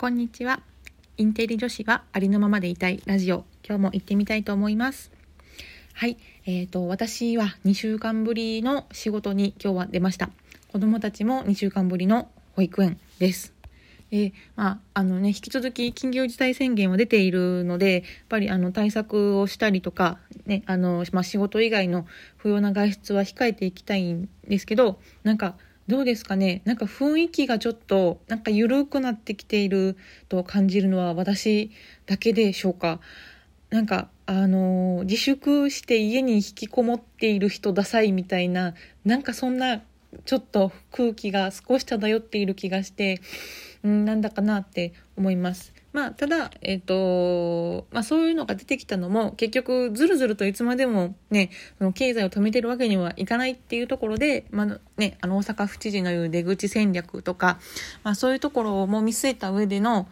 こんにちは。インテリ女子はありのままでいたいラジオ。今日も行ってみたいと思います。はい。えっ、ー、と、私は2週間ぶりの仕事に今日は出ました。子供たちも2週間ぶりの保育園です。で、まあ、あのね、引き続き緊急事態宣言は出ているので、やっぱりあの対策をしたりとか、ね、あの、まあ、仕事以外の不要な外出は控えていきたいんですけど、なんか、どうですかね？なんか雰囲気がちょっとなんか緩くなってきていると感じるのは私だけでしょうか？なんかあの自粛して家に引きこもっている人ダサいみたいななんかそんなちょっと空気が少し漂っている気がして、うん、なんだかなって思います。まあ、ただ、えっ、ー、と、まあそういうのが出てきたのも、結局、ずるずるといつまでもね、その経済を止めてるわけにはいかないっていうところで、まあね、あの大阪府知事の言う出口戦略とか、まあそういうところも見据えた上での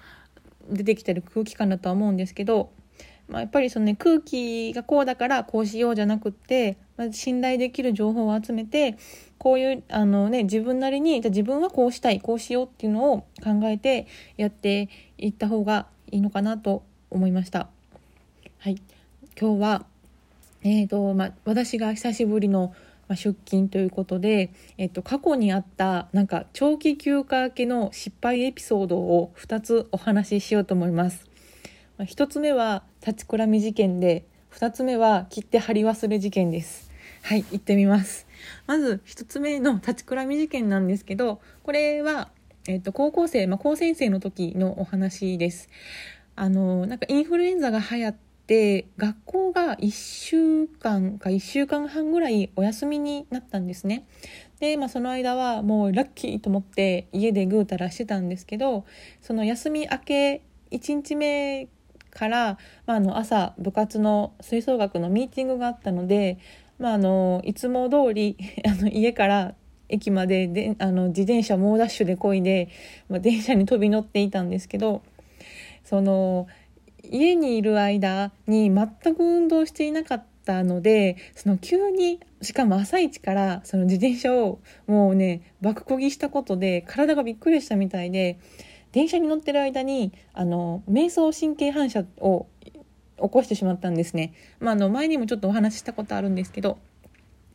出てきてる空気感だとは思うんですけど、まあ、やっぱりそのね、空気がこうだからこうしようじゃなくって、ま、信頼できる情報を集めて、こういうあの、ね、自分なりにじゃ自分はこうしたいこうしようっていうのを考えてやっていった方がいいのかなと思いました。はい、今日は、えーとま私が久しぶりの出勤ということで、えっと、過去にあったなんか長期休暇明けの失敗エピソードを2つお話ししようと思います。1つ目は立ちくらみ事件で2つ目は切って貼り忘れ事件です。はい、行ってみます。まず1つ目の立ちくらみ事件なんですけど、これは、えっと、高校生、まあ、高専生の時のお話です。あの、なんかインフルエンザが流行って、学校が1週間か1週間半ぐらいお休みになったんですね。で、まあ、その間はもうラッキーと思って家でぐうたらしてたんですけど、その休み明け1日目から、まあ、あの朝部活の吹奏楽のミーティングがあったので、まあ、あのいつも通り あの家から駅までであの自転車猛ダッシュでこいで、まあ、電車に飛び乗っていたんですけどその家にいる間に全く運動していなかったのでその急にしかも朝一からその自転車をもうね爆こぎしたことで体がびっくりしたみたいで電車に乗ってる間にあの瞑想神経反射を起こしてしまったんですね。まあ、あの前にもちょっとお話ししたことあるんですけど、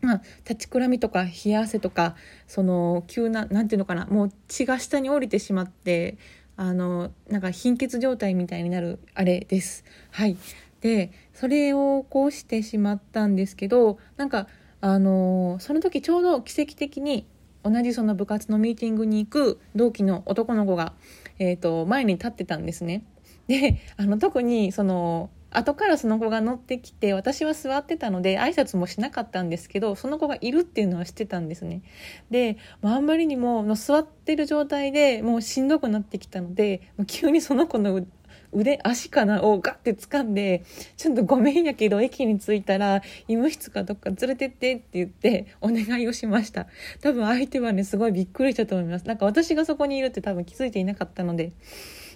まあ、立ちくらみとか冷や汗とかその急な何ていうのかなもう血が下に降りてしまってあのなんか貧血状態みたいになるあれです。はいでそれを起こしてしまったんですけどなんかあのその時ちょうど奇跡的に同じその部活のミーティングに行く同期の男の子が、えーと前に立ってたんですね。であの特にその後からその子が乗ってきて私は座ってたので挨拶もしなかったんですけどその子がいるっていうのは知ってたんですね。で、まあ、んまりにもの座ってる状態でもうしんどくなってきたので急にその子の腕足かなをガッて掴んでちょっとごめんやけど駅に着いたら医務室かどっか連れてってって言ってお願いをしました。多分相手はねすごいびっくりしたと思います。なんか私がそこにいるって多分気づいていなかったので。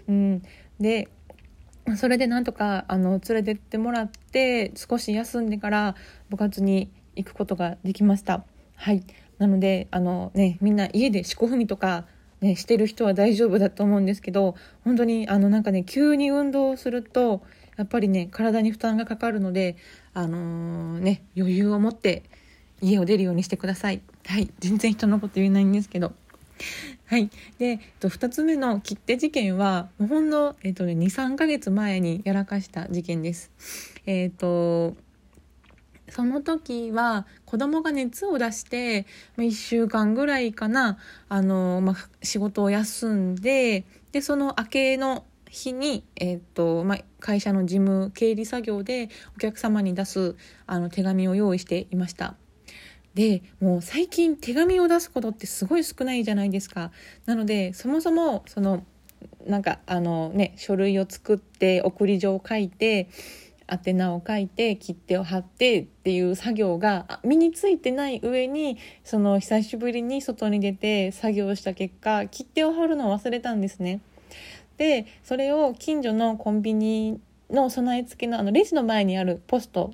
うん。でそれでなんとかあの連れてってもらって少し休んでから部活に行くことができました。はいなのであの、ね、みんな家で四股踏みとか、ね、してる人は大丈夫だと思うんですけど本当にあのなんかね急に運動するとやっぱりね体に負担がかかるので、あのー、ね、余裕を持って家を出るようにしてください。はい、全然人のこと言えないんですけど。はい。で、えっと、2つ目の切手事件は、もうほんの、えっとね、2、3ヶ月前にやらかした事件です。えっと、その時は子供が熱を出して、ま、1週間ぐらいかな、あの、まあ、仕事を休んで、で、その明けの日に、えっとまあ、会社の事務経理作業でお客様に出すあの手紙を用意していました。でもう最近手紙を出すことってすごい少ないじゃないですか。なのでそもそもそのなんかあのね書類を作って送り状を書いて宛名を書いて切手を貼ってっていう作業が身についてない上にその久しぶりに外に出て作業した結果切手を貼るのを忘れたんですね。でそれを近所のコンビニの備え付けのあのレジの前にあるポスト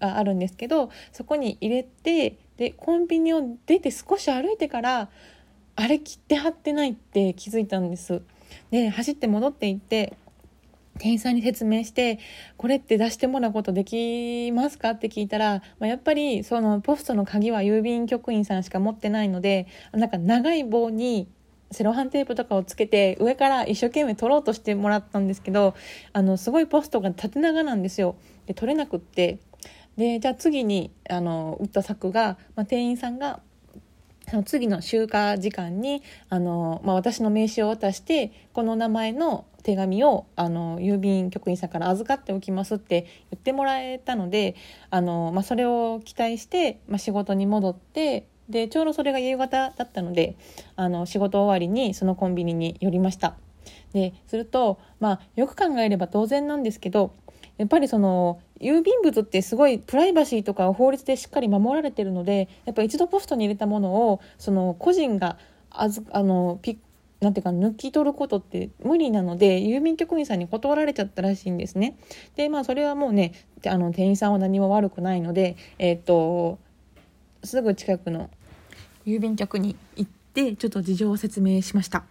があるんですけどそこに入れてでコンビニを出て少し歩いてからあれ切って貼ってないって気づいたんですで走って戻って行って店員さんに説明して「これって出してもらうことできますか?」って聞いたら、まあ、やっぱりそのポストの鍵は郵便局員さんしか持ってないのでなんか長い棒にセロハンテープとかをつけて上から一生懸命取ろうとしてもらったんですけどあのすごいポストが縦長なんですよ。で取れなくってでじゃあ次にあの打った策が、まあ、店員さんがその次の集荷時間にあの、まあ、私の名刺を渡してこの名前の手紙をあの郵便局員さんから預かっておきますって言ってもらえたのであの、まあ、それを期待して、まあ、仕事に戻ってでちょうどそれが夕方だったのであの仕事終わりにそのコンビニに寄りました。ですると、まあ、よく考えれば当然なんですけどやっぱりその郵便物ってすごいプライバシーとか法律でしっかり守られてるのでやっぱ一度ポストに入れたものをその個人があずあのピなんていうか抜き取ることって無理なので郵便局員さんに断られちゃったらしいんですね。でまあそれはもうねあの店員さんは何も悪くないので、えー、っとすぐ近くの郵便局に行ってちょっと事情を説明しました。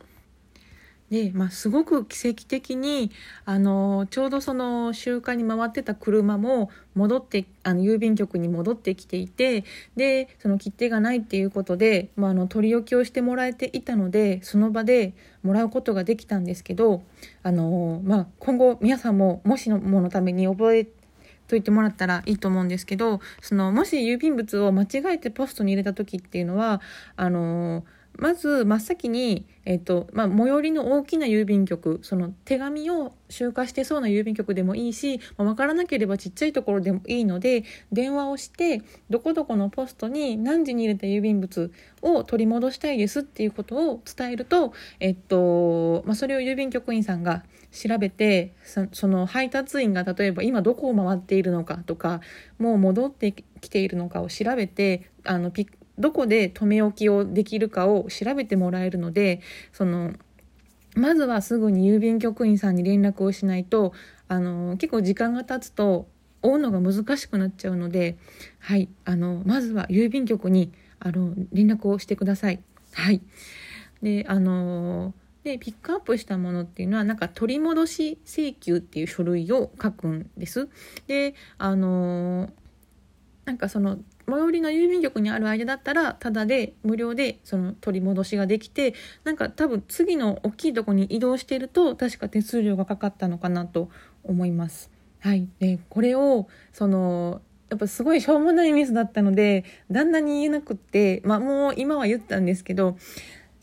で、まあ、すごく奇跡的にあのちょうどその集荷に回ってた車も戻ってあの郵便局に戻ってきていてでその切手がないっていうことで、まあ、あの取り置きをしてもらえていたのでその場でもらうことができたんですけどあの、まあ、今後皆さんももしのものために覚えといてもらったらいいと思うんですけどそのもし郵便物を間違えてポストに入れた時っていうのはあのまず真っ先に、えっとまあ、最寄りの大きな郵便局その手紙を集荷してそうな郵便局でもいいし、まあ、分からなければちっちゃいところでもいいので電話をしてどこどこのポストに何時に入れた郵便物を取り戻したいですっていうことを伝えると、えっとまあ、それを郵便局員さんが調べてその配達員が例えば今どこを回っているのかとかもう戻ってきているのかを調べてあのピッどこで留め置きをできるかを調べてもらえるのでそのまずはすぐに郵便局員さんに連絡をしないとあの結構時間が経つと追うのが難しくなっちゃうので、はい、あのまずは郵便局にあの連絡をしてください。はい、であのでピックアップしたものっていうのはなんか取り戻し請求っていう書類を書くんです。であのなんかその最寄りの郵便局にある間だったらただで無料でその取り戻しができてなんか多分次の大きいとこに移動してると確か手数料がかかったのかなと思います。はい、でこれをそのやっぱすごいしょうもないミスだったので旦那に言えなくって、まあ、もう今は言ったんですけど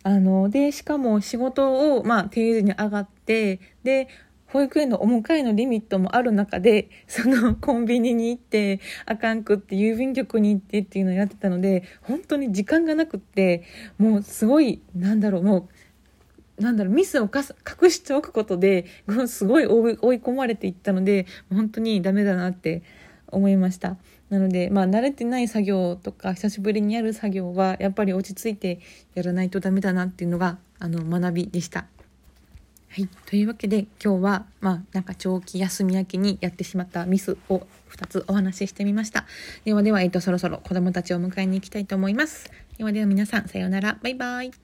あのでしかも仕事を、まあ、定時に上がってで保育園のお迎えのリミットもある中で、そのコンビニに行って、あかんくって郵便局に行ってっていうのをやってたので、本当に時間がなくって、もうすごい、なんだろう、もう、なんだろう、ミスを隠しておくことで、すごい追い込まれていったので、本当にダメだなって思いました。なので、まあ、慣れてない作業とか、久しぶりにやる作業は、やっぱり落ち着いてやらないとダメだなっていうのが、あの、学びでした。はい、というわけで今日はまあなんか長期休み明けにやってしまったミスを2つお話ししてみました。ではでは、えっと、そろそろ子供たちを迎えに行きたいと思います。ではでは皆さんさようなら。バイバイ。